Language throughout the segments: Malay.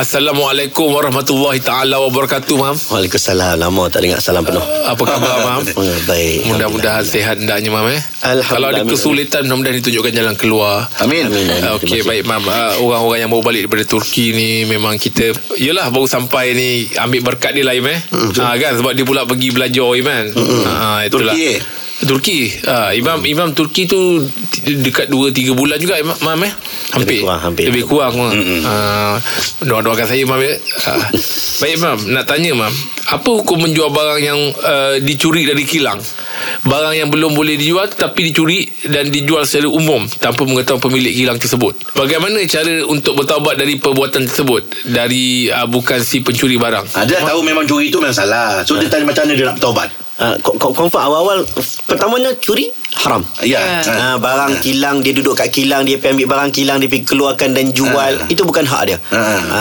Assalamualaikum warahmatullahi taala wabarakatuh, Mam. Waalaikumsalam. Lama tak dengar salam penuh. Apa khabar, Mam? Oh, baik. Mudah-mudahan sihat hendaknya, Mam eh. Kalau ada kesulitan, mudah-mudahan ditunjukkan jalan keluar. Amin. Amin. Ah, Okey baik mam uh, orang-orang yang baru balik daripada Turki ni memang kita yalah baru sampai ni ambil berkat dia lah Im eh. Ha kan sebab dia pula pergi belajar Im kan. Ha itulah. Turki, eh? Turki. Ha, Imam Imam Turki tu dekat 2 3 bulan juga Imam mam eh. Hampir. Lebih kurang, hampir. Lebih kurang. Ha doa-doakan saya mam ya. Ha. Baik mam, nak tanya mam, apa hukum menjual barang yang uh, dicuri dari kilang? Barang yang belum boleh dijual tapi dicuri dan dijual secara umum tanpa mengetahui pemilik kilang tersebut. Bagaimana cara untuk bertaubat dari perbuatan tersebut dari uh, bukan si pencuri barang? Ha, dia dah tahu memang curi itu memang salah. So dia tanya macam mana dia nak bertaubat. Uh, confirm awal-awal pertamanya curi haram. Ya. Ha, barang kilang dia duduk kat kilang dia pergi ambil barang kilang dia pergi keluarkan dan jual Ha. itu bukan hak dia. Ha. Ha,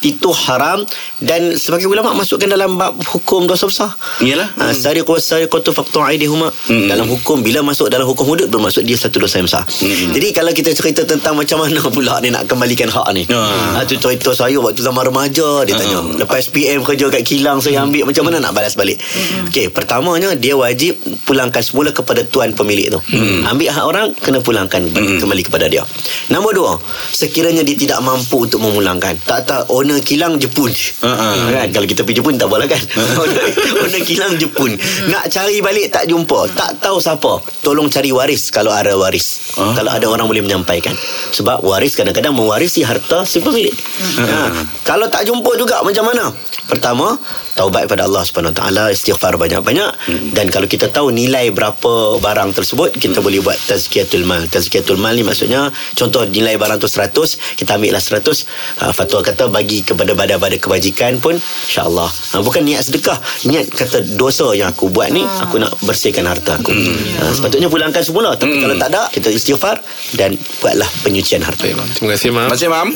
itu haram dan sebagai ulama masukkan dalam bab hukum dosa besar. Iyalah. Ha, sari qul sari qatu faqtu aidihuma Hmm. dalam hukum bila masuk dalam hukum hudud bermaksud dia satu dosa yang besar. Hmm. Jadi kalau kita cerita tentang macam mana pula dia nak kembalikan hak ni. Ha. Ha, tu cerita saya waktu zaman remaja dia tanya. Lepas PM kerja kat kilang saya ambil macam mana nak balas balik. Okey, pertamanya dia wajib pulangkan semula kepada tuan pemilik tu. Ambil hak orang kena pulangkan kembali kepada dia. Nombor dua, sekiranya dia tidak mampu untuk memulangkan. Tak tak owner kilang Jepun. Ha. Kan kalau kita pergi Jepun tak boleh kan. owner, owner kilang Jepun. Nak cari balik tak jumpa, tak tahu siapa. Tolong cari waris kalau ada waris. Ah. Kalau ada orang boleh menyampaikan. Sebab waris kadang-kadang mewarisi harta si pemilik. Ha. Kalau tak jumpa juga macam mana? Pertama, taubat kepada Allah Subhanahu Wa Taala, istighfar banyak-banyak dan kalau kita tahu nilai berapa barang tersebut, kita boleh buat tazkiyatul mal. Tazkiyatul mal ni maksudnya contoh nilai barang tu 100, kita ambil lah 100, ha, fatwa kata bagi kepada badan-badan kebajikan pun insya-Allah. Ha, bukan niat sedekah, niat kata dosa yang aku buat ni aku nak bersihkan harta aku. Ha, sepatutnya pulangkan semula tapi kalau tak ada kita istighfar dan buatlah penyucian harta. Terima kasih mam. Terima kasih, Mam.